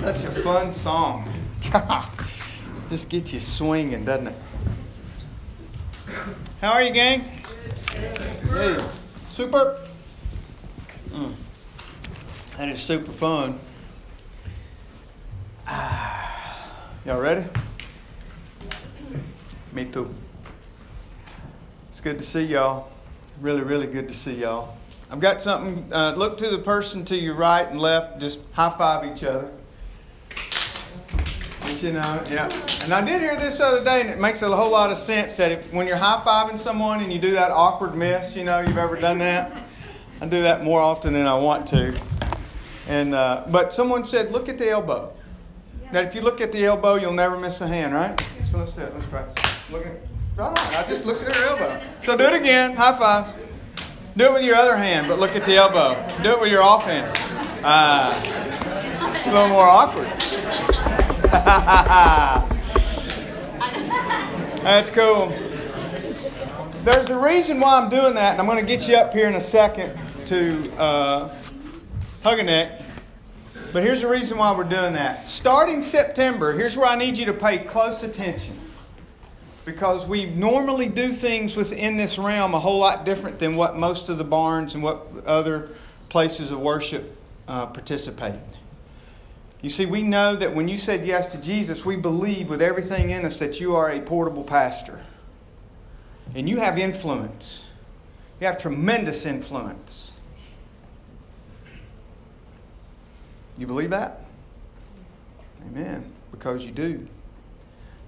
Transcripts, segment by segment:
Such a fun song. Just gets you swinging, doesn't it? How are you, gang? Hey, super. Mm. That is super fun. Ah. Y'all ready? Me too. It's good to see y'all. Really, really good to see y'all. I've got something. Uh, look to the person to your right and left. Just high five each other. But you know, yeah. And I did hear this other day, and it makes a whole lot of sense that if, when you're high fiving someone and you do that awkward miss, you know, you've ever done that. I do that more often than I want to. And uh, but someone said, look at the elbow. That if you look at the elbow, you'll never miss a hand, right? So let's do it. Let's practice. Look at. Right on. I just looked at her elbow. So do it again. High five. Do it with your other hand, but look at the elbow. Do it with your off hand. Ah, a little more awkward. That's cool. There's a reason why I'm doing that, and I'm going to get you up here in a second to uh, hug a neck. But here's the reason why we're doing that. Starting September, here's where I need you to pay close attention because we normally do things within this realm a whole lot different than what most of the barns and what other places of worship uh, participate. You see, we know that when you said yes to Jesus, we believe with everything in us that you are a portable pastor. And you have influence. You have tremendous influence. You believe that? Amen. Because you do.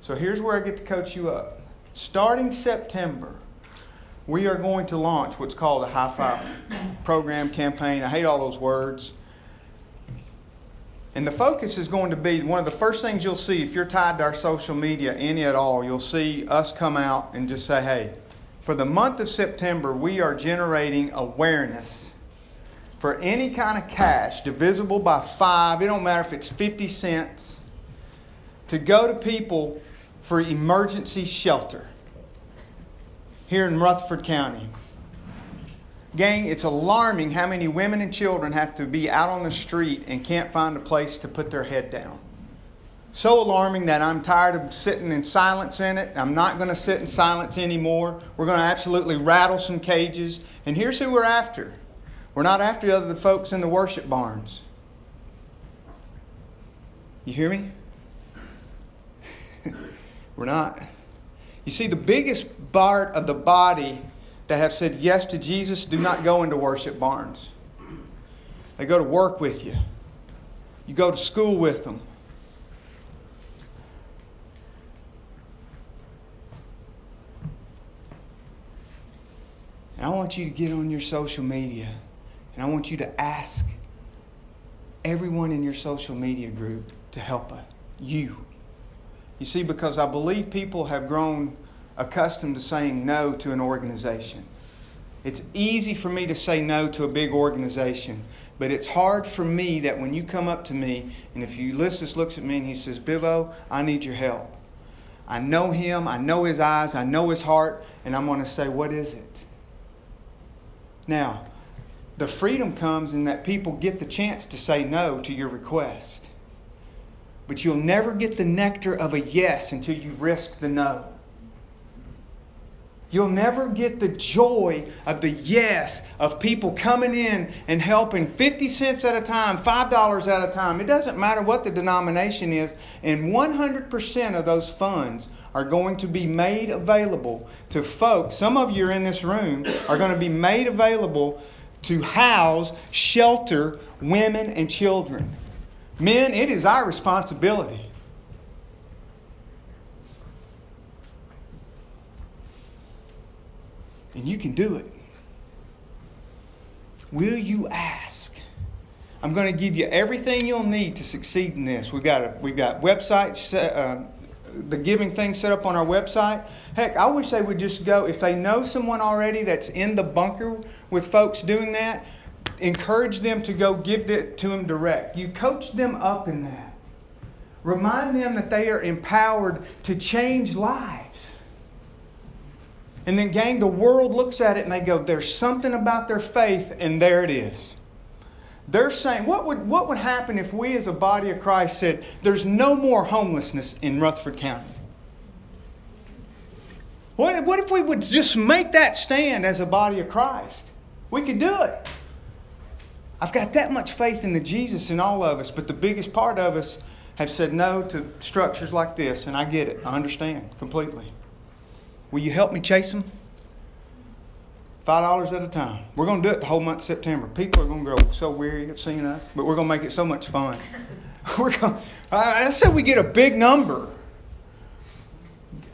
So here's where I get to coach you up. Starting September, we are going to launch what's called a high five program campaign. I hate all those words. And the focus is going to be one of the first things you'll see if you're tied to our social media, any at all, you'll see us come out and just say, hey, for the month of September, we are generating awareness for any kind of cash divisible by five. It don't matter if it's 50 cents to go to people for emergency shelter here in Rutherford County. Gang, it's alarming how many women and children have to be out on the street and can't find a place to put their head down. So alarming that I'm tired of sitting in silence in it. I'm not going to sit in silence anymore. We're going to absolutely rattle some cages. And here's who we're after we're not after the other folks in the worship barns. You hear me? We're not. You see, the biggest part of the body that have said yes to Jesus do not go into worship barns. They go to work with you, you go to school with them. And I want you to get on your social media and I want you to ask everyone in your social media group to help you. You see, because I believe people have grown accustomed to saying no to an organization. It's easy for me to say no to a big organization, but it's hard for me that when you come up to me, and if Ulysses looks at me and he says, Bivo, I need your help. I know him, I know his eyes, I know his heart, and I'm going to say, What is it? Now, the freedom comes in that people get the chance to say no to your request. But you'll never get the nectar of a yes until you risk the no. You'll never get the joy of the yes of people coming in and helping 50 cents at a time, $5 at a time. It doesn't matter what the denomination is. And 100% of those funds are going to be made available to folks. Some of you are in this room are going to be made available to house, shelter women and children. Men, it is our responsibility. And you can do it. Will you ask? I'm going to give you everything you'll need to succeed in this. We've got, a, we've got websites, uh, the giving thing set up on our website. Heck, I wish they would just go, if they know someone already that's in the bunker with folks doing that, encourage them to go give it to them direct. You coach them up in that. Remind them that they are empowered to change lives. And then, gang, the world looks at it and they go, there's something about their faith, and there it is. They're saying, what would, what would happen if we as a body of Christ said, there's no more homelessness in Rutherford County? What, what if we would just make that stand as a body of Christ? We could do it. I've got that much faith in the Jesus in all of us, but the biggest part of us have said no to structures like this, and I get it. I understand completely. Will you help me chase them? Five dollars at a time. We're going to do it the whole month of September. People are going to grow so weary of seeing us, but we're going to make it so much fun. We're going. I said we get a big number,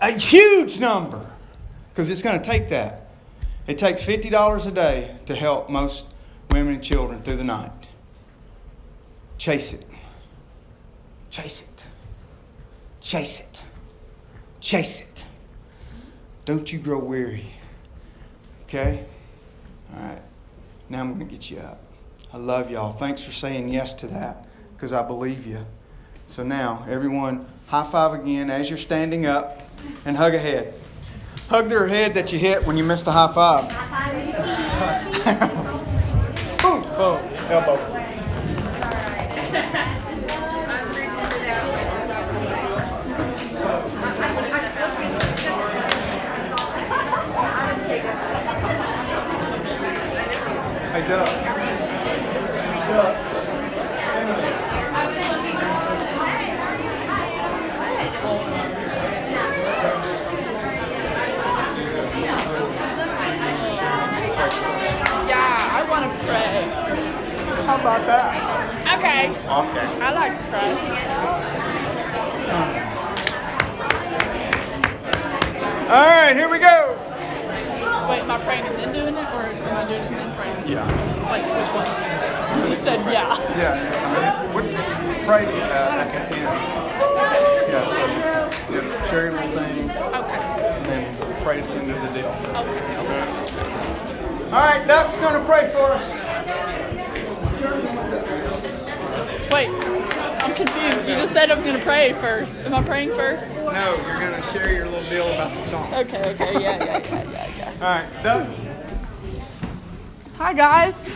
a huge number because it's going to take that. It takes $50 a day to help most women and children through the night. Chase it. Chase it. Chase it. Chase it. Don't you grow weary. Okay? All right. Now I'm going to get you up. I love y'all. Thanks for saying yes to that because I believe you. So now, everyone, high five again as you're standing up and hug ahead. Hug their head that you hit when you missed a high five. Boom. Boom. Elbow. About that? Okay. Okay. I like to pray. All right, here we go. Wait, am I praying and then doing it, or am I doing it and then praying? Yeah. Like which one? You said yeah. Yeah. I What, pray uh, at the end. Okay. Yeah, so share your little thing Okay. and then pray us into the deal. Okay. All right, Duck's going to pray for us. Wait, I'm confused. You just said I'm gonna pray first. Am I praying first? No, you're going to share your little deal about the song. Okay. Okay. Yeah. Yeah. Yeah. Yeah. Yeah. right, Duck. Hi guys.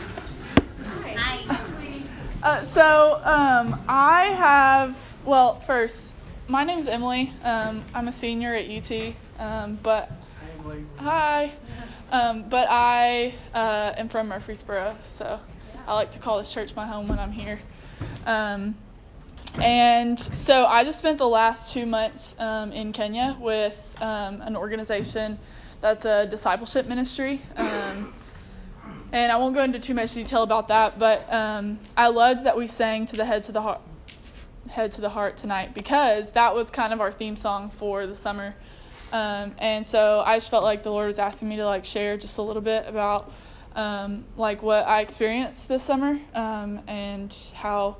Uh, so um, I have well first my name's Emily. Um, I'm a senior at UT, um, but hi. Um, but I uh, am from Murfreesboro, so I like to call this church my home when I'm here. Um, and so I just spent the last two months um, in Kenya with um, an organization that's a discipleship ministry. Um, and I won't go into too much detail about that, but um, I loved that we sang to the head to the heart, head to the heart tonight because that was kind of our theme song for the summer. Um, and so I just felt like the Lord was asking me to like share just a little bit about um, like what I experienced this summer um, and how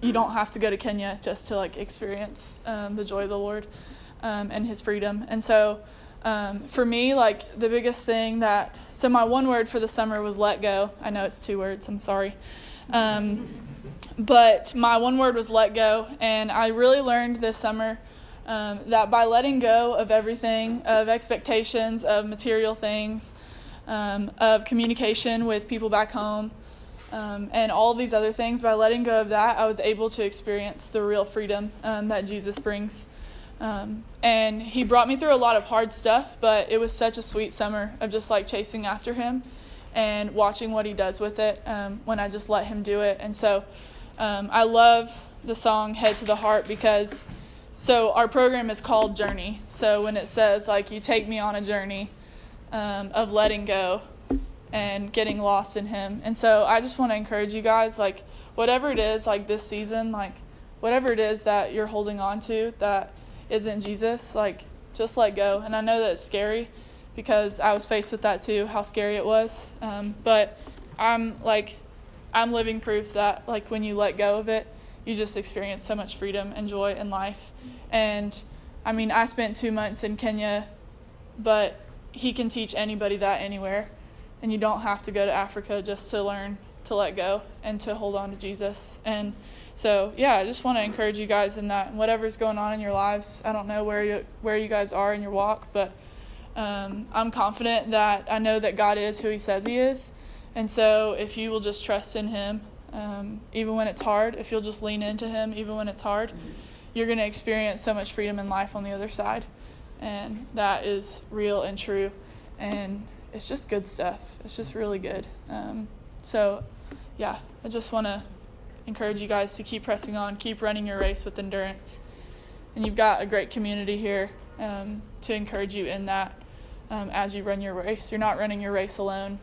you don't have to go to Kenya just to like experience um, the joy of the Lord um, and His freedom. And so um, for me, like the biggest thing that so my one word for the summer was let go. I know it's two words. I'm sorry. Um, but my one word was let go, and I really learned this summer um, that by letting go of everything, of expectations, of material things, um, of communication with people back home, um, and all these other things, by letting go of that, I was able to experience the real freedom um, that Jesus brings. Um, and he brought me through a lot of hard stuff, but it was such a sweet summer of just like chasing after him and watching what he does with it um, when I just let him do it. And so um, I love the song Head to the Heart because so our program is called Journey. So when it says like you take me on a journey um, of letting go and getting lost in him. And so I just want to encourage you guys like whatever it is like this season like whatever it is that you're holding on to that isn't Jesus, like just let go. And I know that it's scary because I was faced with that too, how scary it was. Um, but I'm like, I'm living proof that like when you let go of it, you just experience so much freedom and joy in life. And I mean, I spent two months in Kenya, but he can teach anybody that anywhere. And you don't have to go to Africa just to learn to let go and to hold on to Jesus. And so yeah, I just want to encourage you guys in that. Whatever's going on in your lives, I don't know where you where you guys are in your walk, but um, I'm confident that I know that God is who He says He is, and so if you will just trust in Him, Um, even when it's hard, if you'll just lean into Him, even when it's hard, you're going to experience so much freedom in life on the other side. And that is real and true. And it's just good stuff. It's just really good. Um, so, yeah, I just want to encourage you guys to keep pressing on, keep running your race with endurance. And you've got a great community here um, to encourage you in that um, as you run your race. You're not running your race alone.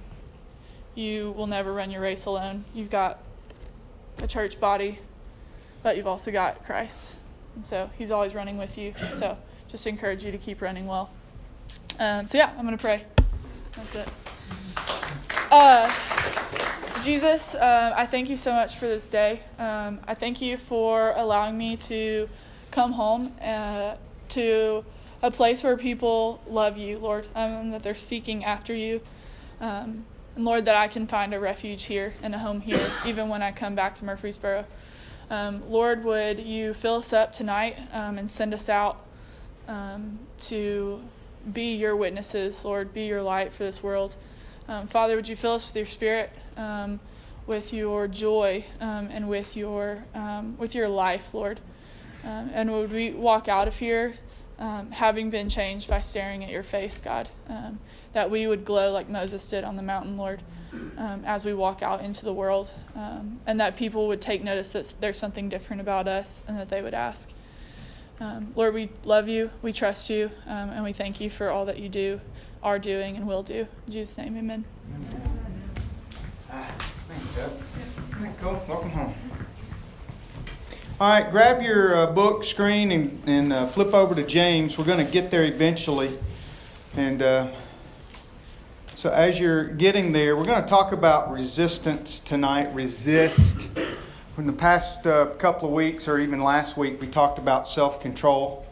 You will never run your race alone. You've got a church body, but you've also got Christ. And so he's always running with you. So just encourage you to keep running well. Um, so, yeah, I'm going to pray. That's it. Uh, Jesus, uh, I thank you so much for this day. Um, I thank you for allowing me to come home uh, to a place where people love you, Lord, um, and that they're seeking after you. Um, and Lord, that I can find a refuge here and a home here, even when I come back to Murfreesboro. Um, Lord, would you fill us up tonight um, and send us out um, to be your witnesses, Lord, be your light for this world. Um, Father, would you fill us with your spirit, um, with your joy, um, and with your, with your life, Lord? and would we walk out of here having been changed by staring at your face, God? that we would glow like Moses did on the mountain, Lord, um, as we walk out into the world, um, and that people would take notice that there's something different about us and that they would ask. Um, Lord, we love you, we trust you, um, and we thank you for all that you do, are doing, and will do. In Jesus' name, amen. Ah, thanks, Duck. Cool. Welcome home. All right, grab your uh, book screen and, and uh, flip over to James. We're going to get there eventually. And uh, so, as you're getting there, we're going to talk about resistance tonight. Resist. In the past uh, couple of weeks, or even last week, we talked about self control.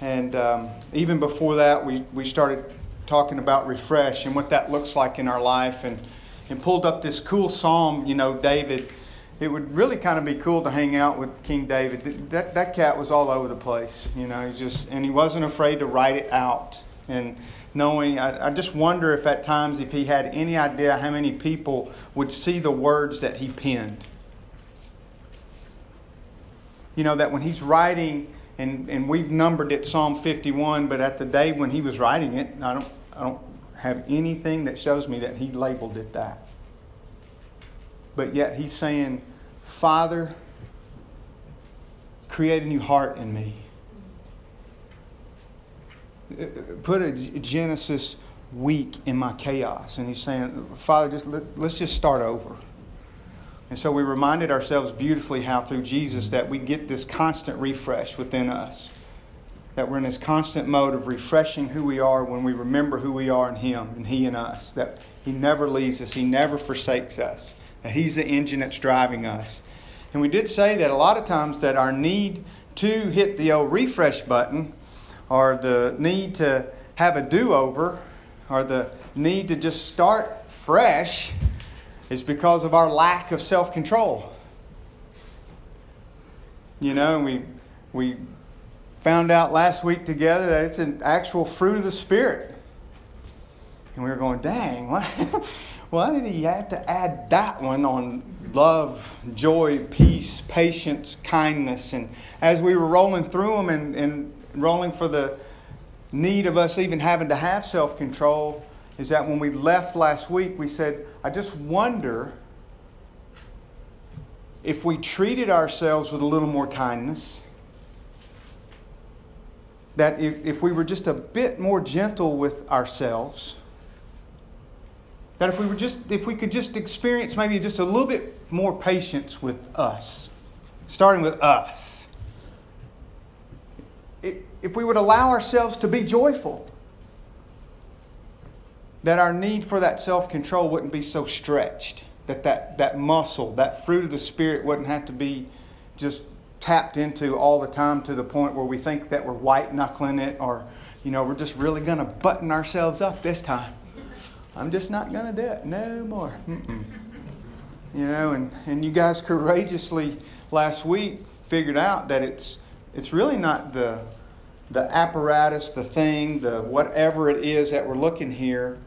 And um, even before that, we, we started talking about refresh and what that looks like in our life. And, and pulled up this cool psalm, you know, David. It would really kind of be cool to hang out with King David. That, that cat was all over the place, you know, he just, and he wasn't afraid to write it out. And knowing, I, I just wonder if at times if he had any idea how many people would see the words that he penned. You know, that when he's writing, and, and we've numbered it Psalm 51, but at the day when he was writing it, I don't, I don't have anything that shows me that he labeled it that. But yet he's saying, Father, create a new heart in me put a Genesis week in my chaos. And he's saying, Father, just let, let's just start over. And so we reminded ourselves beautifully how through Jesus that we get this constant refresh within us. That we're in this constant mode of refreshing who we are when we remember who we are in Him and He in us. That He never leaves us, He never forsakes us. That He's the engine that's driving us. And we did say that a lot of times that our need to hit the old refresh button or the need to have a do over or the need to just start fresh is because of our lack of self control. You know, we, we found out last week together that it's an actual fruit of the Spirit. And we were going, dang, why, why did he have to add that one on love, joy, peace, patience, kindness? And as we were rolling through them and, and rolling for the need of us even having to have self control is that when we left last week, we said, I just wonder if we treated ourselves with a little more kindness, that if, if we were just a bit more gentle with ourselves, that if we were just if we could just experience maybe just a little bit more patience with us, starting with us. If we would allow ourselves to be joyful, that our need for that self control wouldn't be so stretched, that, that that muscle, that fruit of the Spirit wouldn't have to be just tapped into all the time to the point where we think that we're white knuckling it or, you know, we're just really going to button ourselves up this time. I'm just not going to do it no more. Mm-mm. You know, and, and you guys courageously last week figured out that it's it's really not the the apparatus, the thing, the whatever it is that we're looking here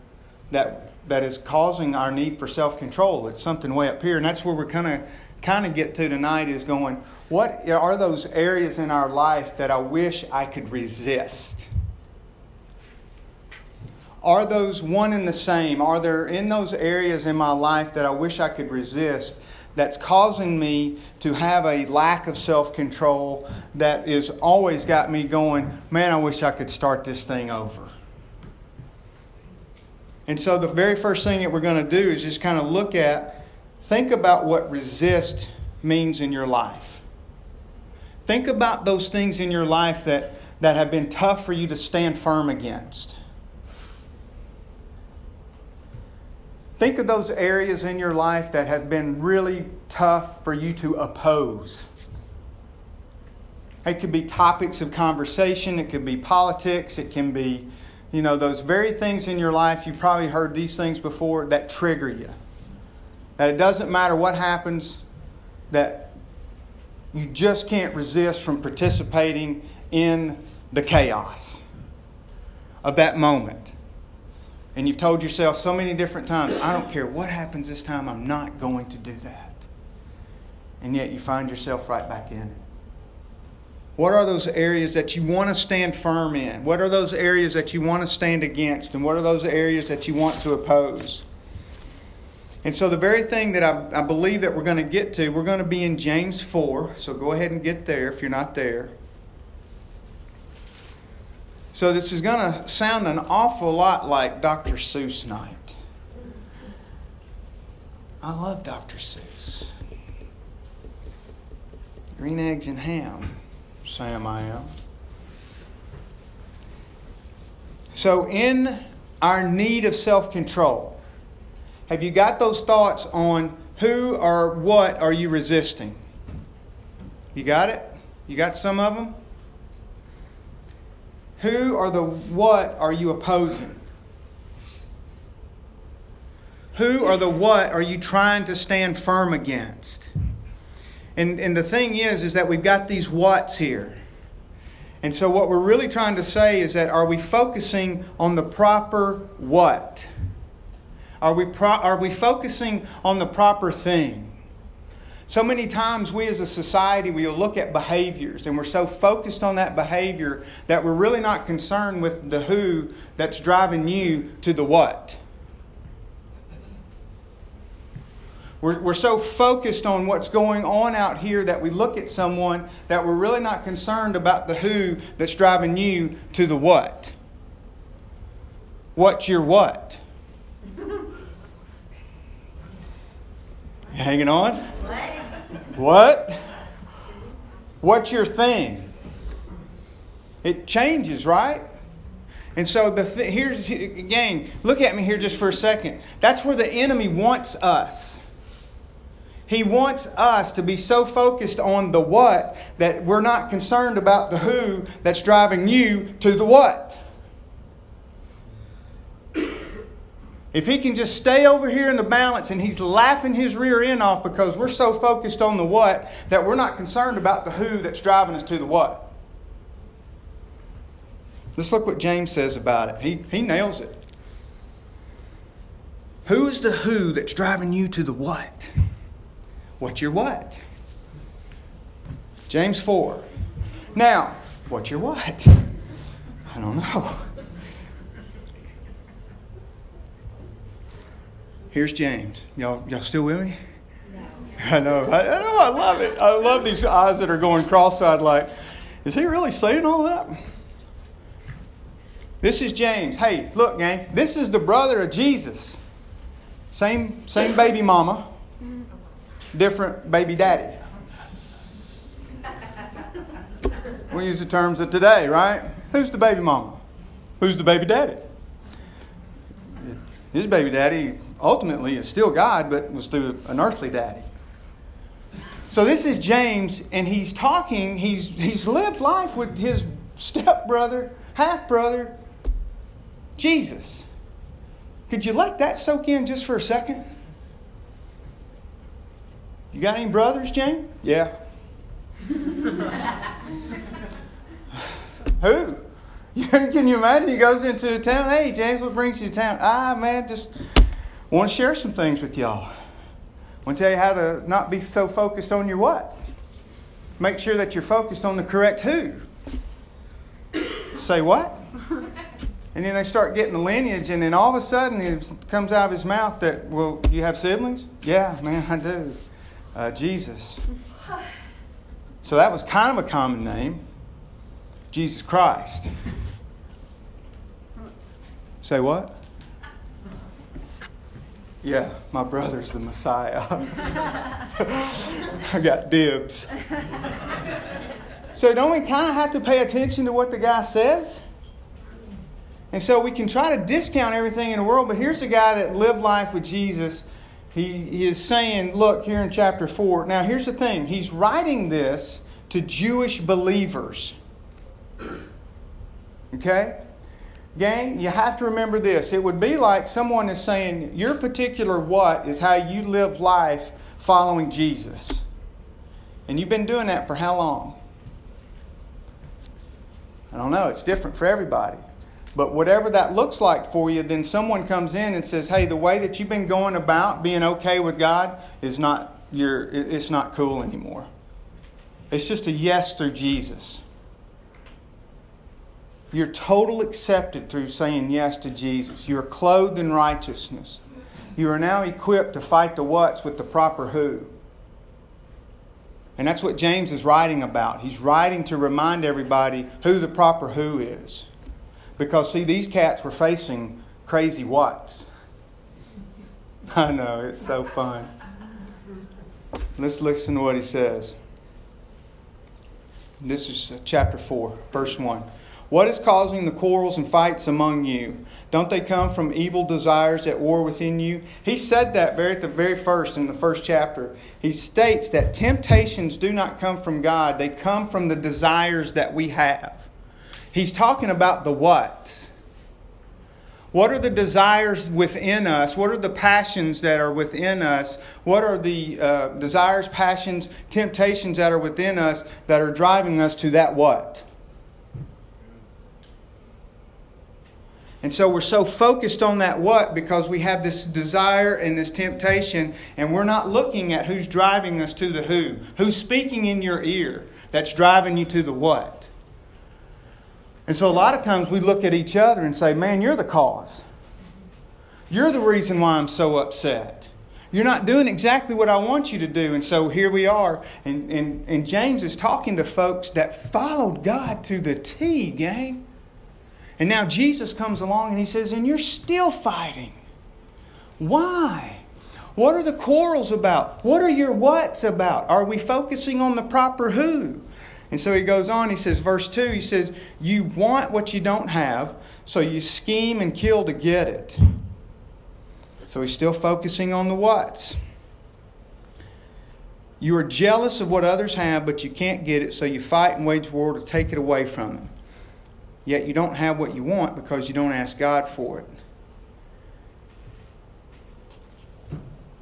that that is causing our need for self-control. It's something way up here, and that's where we're kind of kind of get to tonight is going, what are those areas in our life that I wish I could resist? Are those one and the same? Are there in those areas in my life that I wish I could resist that's causing me to have a lack of self control that is always got me going, man, I wish I could start this thing over? And so, the very first thing that we're going to do is just kind of look at, think about what resist means in your life. Think about those things in your life that, that have been tough for you to stand firm against. Think of those areas in your life that have been really tough for you to oppose. It could be topics of conversation, it could be politics, it can be, you know, those very things in your life, you've probably heard these things before, that trigger you. That it doesn't matter what happens, that you just can't resist from participating in the chaos of that moment. And you've told yourself so many different times, I don't care what happens this time, I'm not going to do that. And yet you find yourself right back in it. What are those areas that you want to stand firm in? What are those areas that you want to stand against? And what are those areas that you want to oppose? And so, the very thing that I, I believe that we're going to get to, we're going to be in James 4. So, go ahead and get there if you're not there. So this is going to sound an awful lot like Dr. Seuss night. I love Dr. Seuss. Green eggs and ham, Sam I am. So in our need of self-control, have you got those thoughts on who or what are you resisting? You got it? You got some of them? Who or the what are you opposing? Who or the what are you trying to stand firm against? And, and the thing is, is that we've got these whats here. And so what we're really trying to say is that are we focusing on the proper what? Are we, pro- are we focusing on the proper thing? So many times, we as a society, we'll look at behaviors and we're so focused on that behavior that we're really not concerned with the who that's driving you to the what. We're, we're so focused on what's going on out here that we look at someone that we're really not concerned about the who that's driving you to the what. What's your what? Hanging on? What? What's your thing? It changes, right? And so the th- here's again, look at me here just for a second. That's where the enemy wants us. He wants us to be so focused on the what that we're not concerned about the who that's driving you to the what. If he can just stay over here in the balance and he's laughing his rear end off because we're so focused on the what that we're not concerned about the who that's driving us to the what. Let's look what James says about it. He, he nails it. Who is the who that's driving you to the what? What's your what? James 4. Now, what's your what? I don't know. Here's James. Y'all, y'all still with me? No. I know. I, I know. I love it. I love these eyes that are going cross-eyed. Like, is he really saying all that? This is James. Hey, look, gang. This is the brother of Jesus. Same, same baby mama, mm-hmm. Different baby daddy. We use the terms of today, right? Who's the baby mama? Who's the baby daddy? His baby daddy ultimately is still God, but was through an earthly daddy. So this is James, and he's talking, he's, he's lived life with his stepbrother, half brother, Jesus. Could you let that soak in just for a second? You got any brothers, James? Yeah. Who? Can you imagine? He goes into town. Hey, James, what brings you to town? Ah, man, just want to share some things with y'all. I want to tell you how to not be so focused on your what. Make sure that you're focused on the correct who. Say what? And then they start getting the lineage, and then all of a sudden it comes out of his mouth that, well, you have siblings? Yeah, man, I do. Uh, Jesus. So that was kind of a common name Jesus Christ. Say what? Yeah, my brother's the Messiah. I got dibs. So, don't we kind of have to pay attention to what the guy says? And so we can try to discount everything in the world, but here's a guy that lived life with Jesus. He, he is saying, look, here in chapter 4. Now, here's the thing he's writing this to Jewish believers. Okay? Gang, you have to remember this. It would be like someone is saying, Your particular what is how you live life following Jesus. And you've been doing that for how long? I don't know. It's different for everybody. But whatever that looks like for you, then someone comes in and says, Hey, the way that you've been going about being okay with God is not, your, it's not cool anymore. It's just a yes through Jesus. You're total accepted through saying yes to Jesus. You're clothed in righteousness. You are now equipped to fight the what's with the proper who. And that's what James is writing about. He's writing to remind everybody who the proper who is. Because, see, these cats were facing crazy what's. I know, it's so fun. Let's listen to what he says. This is uh, chapter 4, verse 1. What is causing the quarrels and fights among you? Don't they come from evil desires at war within you? He said that very at the very first in the first chapter. He states that temptations do not come from God, they come from the desires that we have. He's talking about the what. What are the desires within us? What are the passions that are within us? What are the uh, desires, passions, temptations that are within us that are driving us to that what? And so we're so focused on that what because we have this desire and this temptation, and we're not looking at who's driving us to the who. Who's speaking in your ear that's driving you to the what. And so a lot of times we look at each other and say, Man, you're the cause. You're the reason why I'm so upset. You're not doing exactly what I want you to do. And so here we are. And, and, and James is talking to folks that followed God to the T, gang. And now Jesus comes along and he says, And you're still fighting. Why? What are the quarrels about? What are your what's about? Are we focusing on the proper who? And so he goes on, he says, verse 2, he says, You want what you don't have, so you scheme and kill to get it. So he's still focusing on the what's. You are jealous of what others have, but you can't get it, so you fight and wage war to take it away from them. Yet you don't have what you want because you don't ask God for it.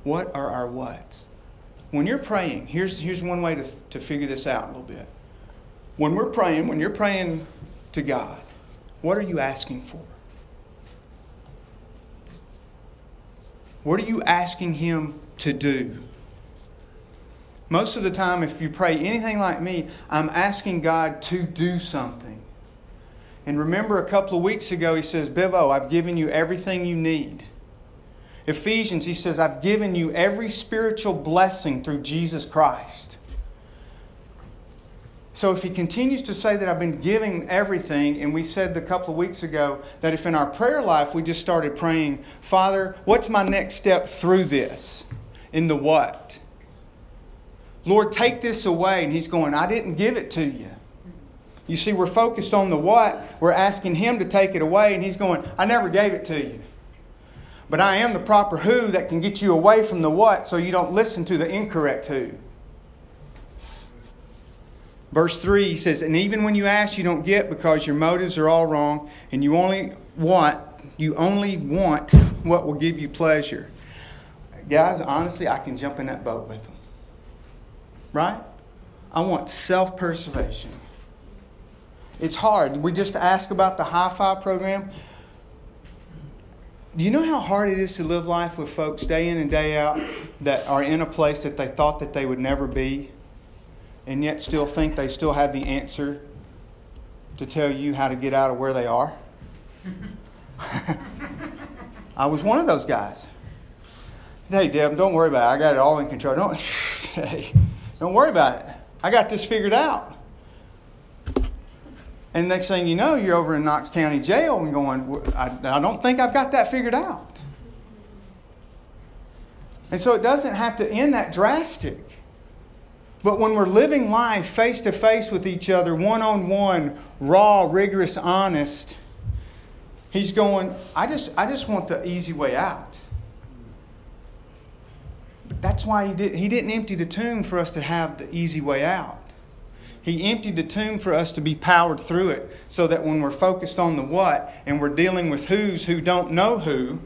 What are our whats? When you're praying, here's, here's one way to, to figure this out a little bit. When we're praying, when you're praying to God, what are you asking for? What are you asking Him to do? Most of the time, if you pray anything like me, I'm asking God to do something. And remember, a couple of weeks ago, he says, Bivo, I've given you everything you need. Ephesians, he says, I've given you every spiritual blessing through Jesus Christ. So if he continues to say that I've been giving everything, and we said a couple of weeks ago that if in our prayer life we just started praying, Father, what's my next step through this? In the what? Lord, take this away. And he's going, I didn't give it to you. You see, we're focused on the what. We're asking Him to take it away, and He's going, I never gave it to you. But I am the proper who that can get you away from the what so you don't listen to the incorrect who. Verse 3 he says, And even when you ask, you don't get because your motives are all wrong, and you only want, you only want what will give you pleasure. Guys, honestly, I can jump in that boat with them. Right? I want self preservation. It's hard. We just ask about the high five program. Do you know how hard it is to live life with folks day in and day out that are in a place that they thought that they would never be and yet still think they still have the answer to tell you how to get out of where they are? I was one of those guys. Hey, Deb, don't worry about it. I got it all in control. Don't, hey, don't worry about it. I got this figured out. And next thing you know, you're over in Knox County Jail and going, I, I don't think I've got that figured out. And so it doesn't have to end that drastic. But when we're living life face to face with each other, one on one, raw, rigorous, honest, he's going, I just, I just want the easy way out. But that's why he, did, he didn't empty the tomb for us to have the easy way out. He emptied the tomb for us to be powered through it so that when we're focused on the what and we're dealing with who's who don't know who,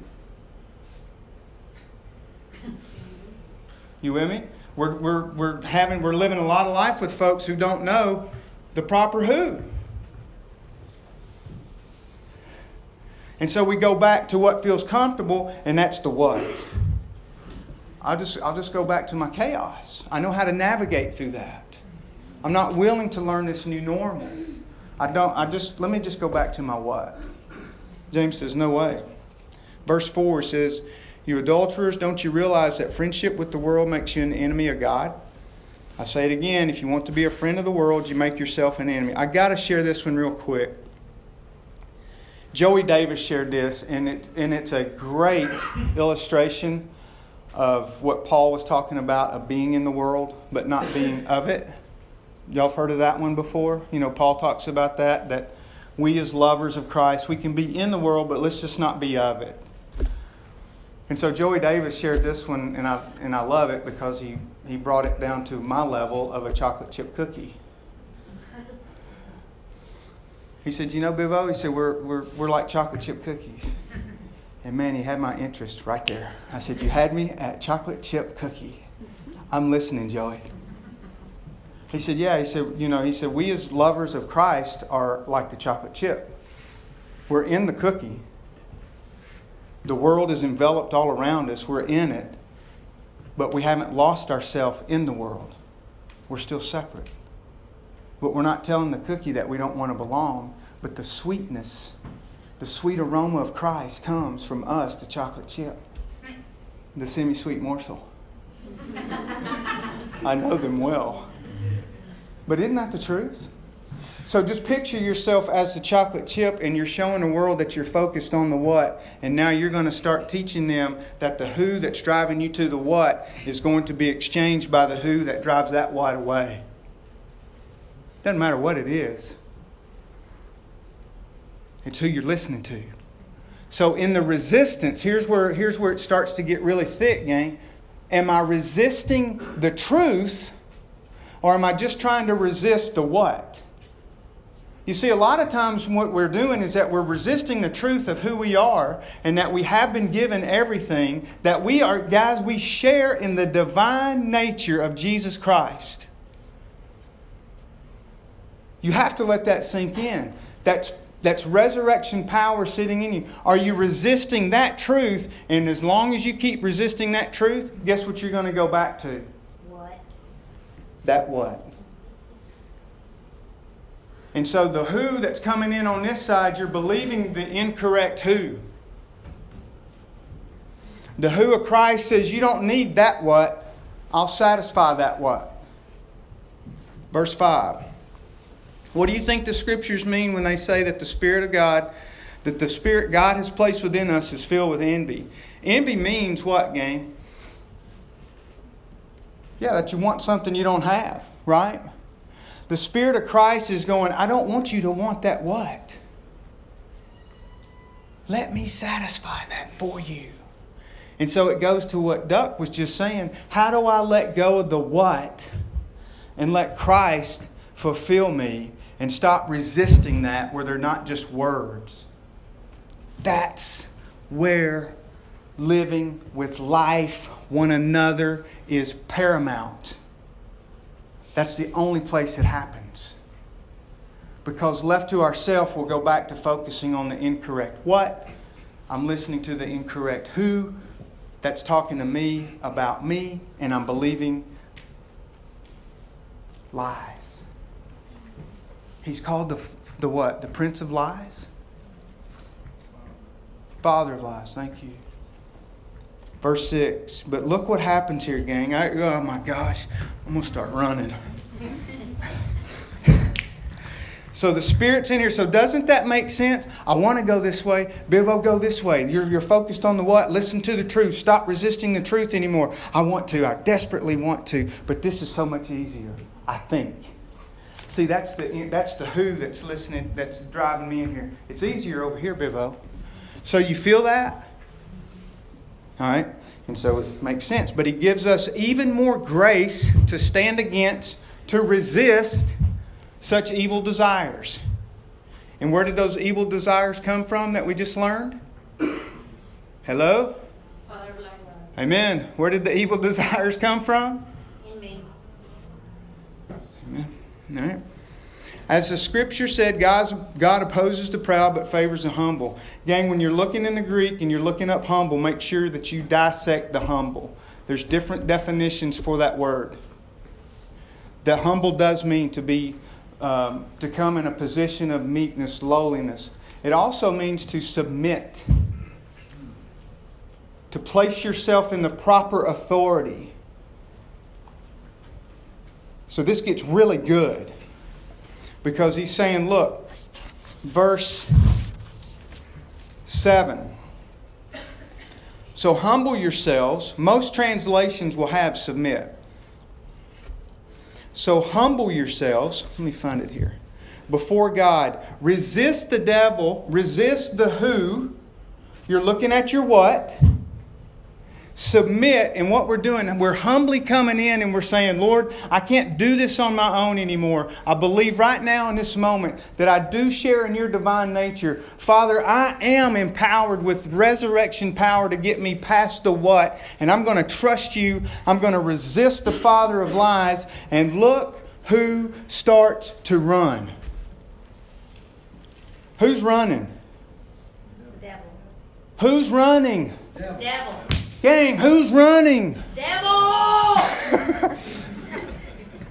you with me? We're, we're, we're, having, we're living a lot of life with folks who don't know the proper who. And so we go back to what feels comfortable, and that's the what. I'll just, I'll just go back to my chaos. I know how to navigate through that. I'm not willing to learn this new normal. I don't, I just, let me just go back to my what. James says, no way. Verse 4 says, You adulterers, don't you realize that friendship with the world makes you an enemy of God? I say it again if you want to be a friend of the world, you make yourself an enemy. I got to share this one real quick. Joey Davis shared this, and, it, and it's a great illustration of what Paul was talking about of being in the world, but not being of it. Y'all have heard of that one before? You know, Paul talks about that, that we as lovers of Christ, we can be in the world, but let's just not be of it. And so Joey Davis shared this one, and I, and I love it because he, he brought it down to my level of a chocolate chip cookie. He said, You know, Bivo, he said, we're, we're, we're like chocolate chip cookies. And man, he had my interest right there. I said, You had me at chocolate chip cookie. I'm listening, Joey. He said, Yeah. He said, You know, he said, We as lovers of Christ are like the chocolate chip. We're in the cookie. The world is enveloped all around us. We're in it. But we haven't lost ourselves in the world. We're still separate. But we're not telling the cookie that we don't want to belong, but the sweetness, the sweet aroma of Christ comes from us, the chocolate chip, the semi sweet morsel. I know them well. But isn't that the truth? So just picture yourself as the chocolate chip and you're showing the world that you're focused on the what. And now you're going to start teaching them that the who that's driving you to the what is going to be exchanged by the who that drives that what away. Doesn't matter what it is, it's who you're listening to. So in the resistance, here's where, here's where it starts to get really thick, gang. Am I resisting the truth or am I just trying to resist the what? You see, a lot of times what we're doing is that we're resisting the truth of who we are and that we have been given everything, that we are, guys, we share in the divine nature of Jesus Christ. You have to let that sink in. That's, that's resurrection power sitting in you. Are you resisting that truth? And as long as you keep resisting that truth, guess what you're going to go back to? What? That what? And so the who that's coming in on this side, you're believing the incorrect who. The who of Christ says, You don't need that what, I'll satisfy that what. Verse 5. What do you think the scriptures mean when they say that the Spirit of God, that the Spirit God has placed within us is filled with envy? Envy means what, gang? Yeah, that you want something you don't have, right? The Spirit of Christ is going, I don't want you to want that what? Let me satisfy that for you. And so it goes to what Duck was just saying. How do I let go of the what and let Christ fulfill me and stop resisting that where they're not just words? That's where living with life, one another, is paramount. That's the only place it happens. Because left to ourselves, we'll go back to focusing on the incorrect. What? I'm listening to the incorrect who that's talking to me about me, and I'm believing lies. He's called the, the what? The Prince of Lies? Father of lies. Thank you. Verse 6. But look what happens here, gang. I, oh my gosh. I'm going to start running. So the Spirit's in here. So doesn't that make sense? I want to go this way. Bivo, go this way. You're, you're focused on the what? Listen to the truth. Stop resisting the truth anymore. I want to. I desperately want to. But this is so much easier, I think. See, that's the, that's the who that's listening, that's driving me in here. It's easier over here, Bivo. So you feel that? All right? And so it makes sense. But he gives us even more grace to stand against, to resist such evil desires. And where did those evil desires come from that we just learned? Hello? Father bless. Amen. Where did the evil desires come from? In me. Amen. All right. As the scripture said, God's, God opposes the proud but favors the humble. Gang, when you're looking in the Greek and you're looking up humble, make sure that you dissect the humble. There's different definitions for that word. The humble does mean to be um, to come in a position of meekness, lowliness. It also means to submit, to place yourself in the proper authority. So this gets really good because he's saying, look, verse 7. So humble yourselves. Most translations will have submit. So humble yourselves. Let me find it here. Before God. Resist the devil. Resist the who. You're looking at your what. Submit. And what we're doing, we're humbly coming in and we're saying, Lord, I can't do this on my own anymore. I believe right now in this moment that I do share in your divine nature. Father, I am empowered with resurrection power to get me past the what. And I'm going to trust you. I'm going to resist the father of lies. And look who starts to run. Who's running? Devil. Who's running? Devil. Gang, who's running? Devil!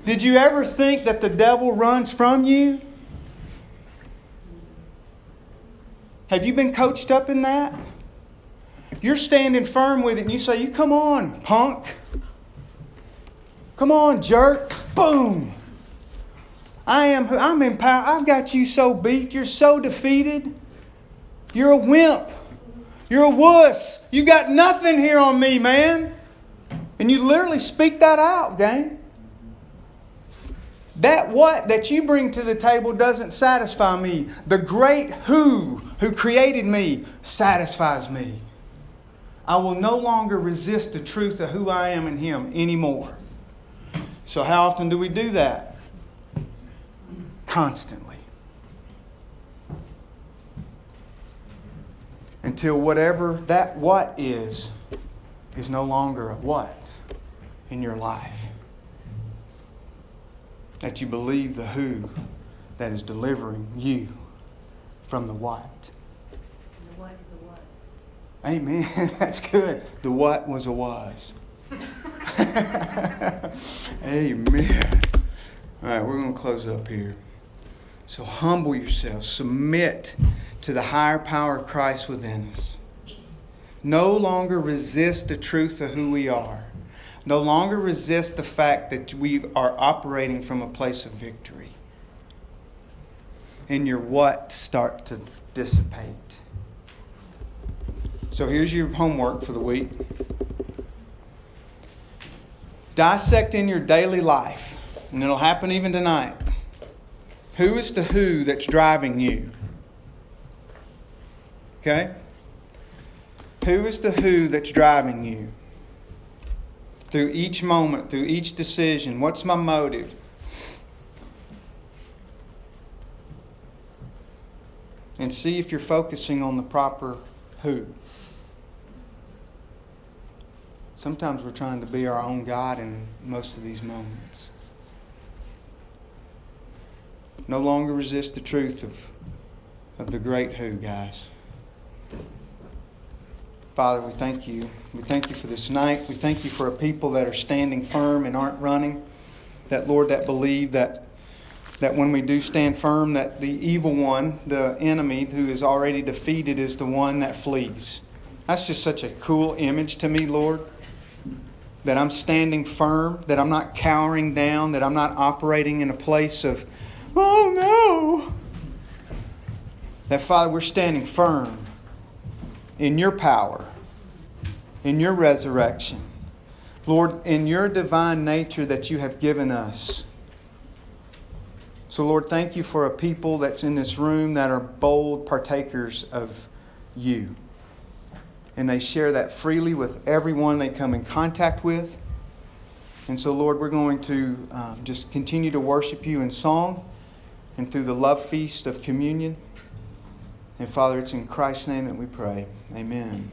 Did you ever think that the devil runs from you? Have you been coached up in that? You're standing firm with it and you say, You come on, punk. Come on, jerk. Boom. I am I'm in power. I've got you so beat. You're so defeated. You're a wimp. You're a wuss. You got nothing here on me, man. And you literally speak that out, gang. That what that you bring to the table doesn't satisfy me. The great who who created me satisfies me. I will no longer resist the truth of who I am in him anymore. So how often do we do that? Constantly. Until whatever that what is is no longer a what in your life. That you believe the who that is delivering you from the what. The what is a what? Amen. That's good. The what was a was. Amen. All right, we're going to close up here. So humble yourself, submit to the higher power of Christ within us. No longer resist the truth of who we are. No longer resist the fact that we are operating from a place of victory. And your what start to dissipate. So here's your homework for the week. Dissect in your daily life, and it'll happen even tonight. Who is the who that's driving you? Okay? Who is the who that's driving you? Through each moment, through each decision. What's my motive? And see if you're focusing on the proper who. Sometimes we're trying to be our own God in most of these moments. No longer resist the truth of, of the great who, guys. Father, we thank you. We thank you for this night. We thank you for a people that are standing firm and aren't running. That, Lord, that believe that, that when we do stand firm, that the evil one, the enemy who is already defeated, is the one that flees. That's just such a cool image to me, Lord. That I'm standing firm, that I'm not cowering down, that I'm not operating in a place of, oh no. That, Father, we're standing firm in your power, in your resurrection. Lord, in your divine nature that you have given us. So, Lord, thank you for a people that's in this room that are bold partakers of you. And they share that freely with everyone they come in contact with. And so, Lord, we're going to um, just continue to worship you in song and through the love feast of communion. And Father, it's in Christ's name that we pray. Amen.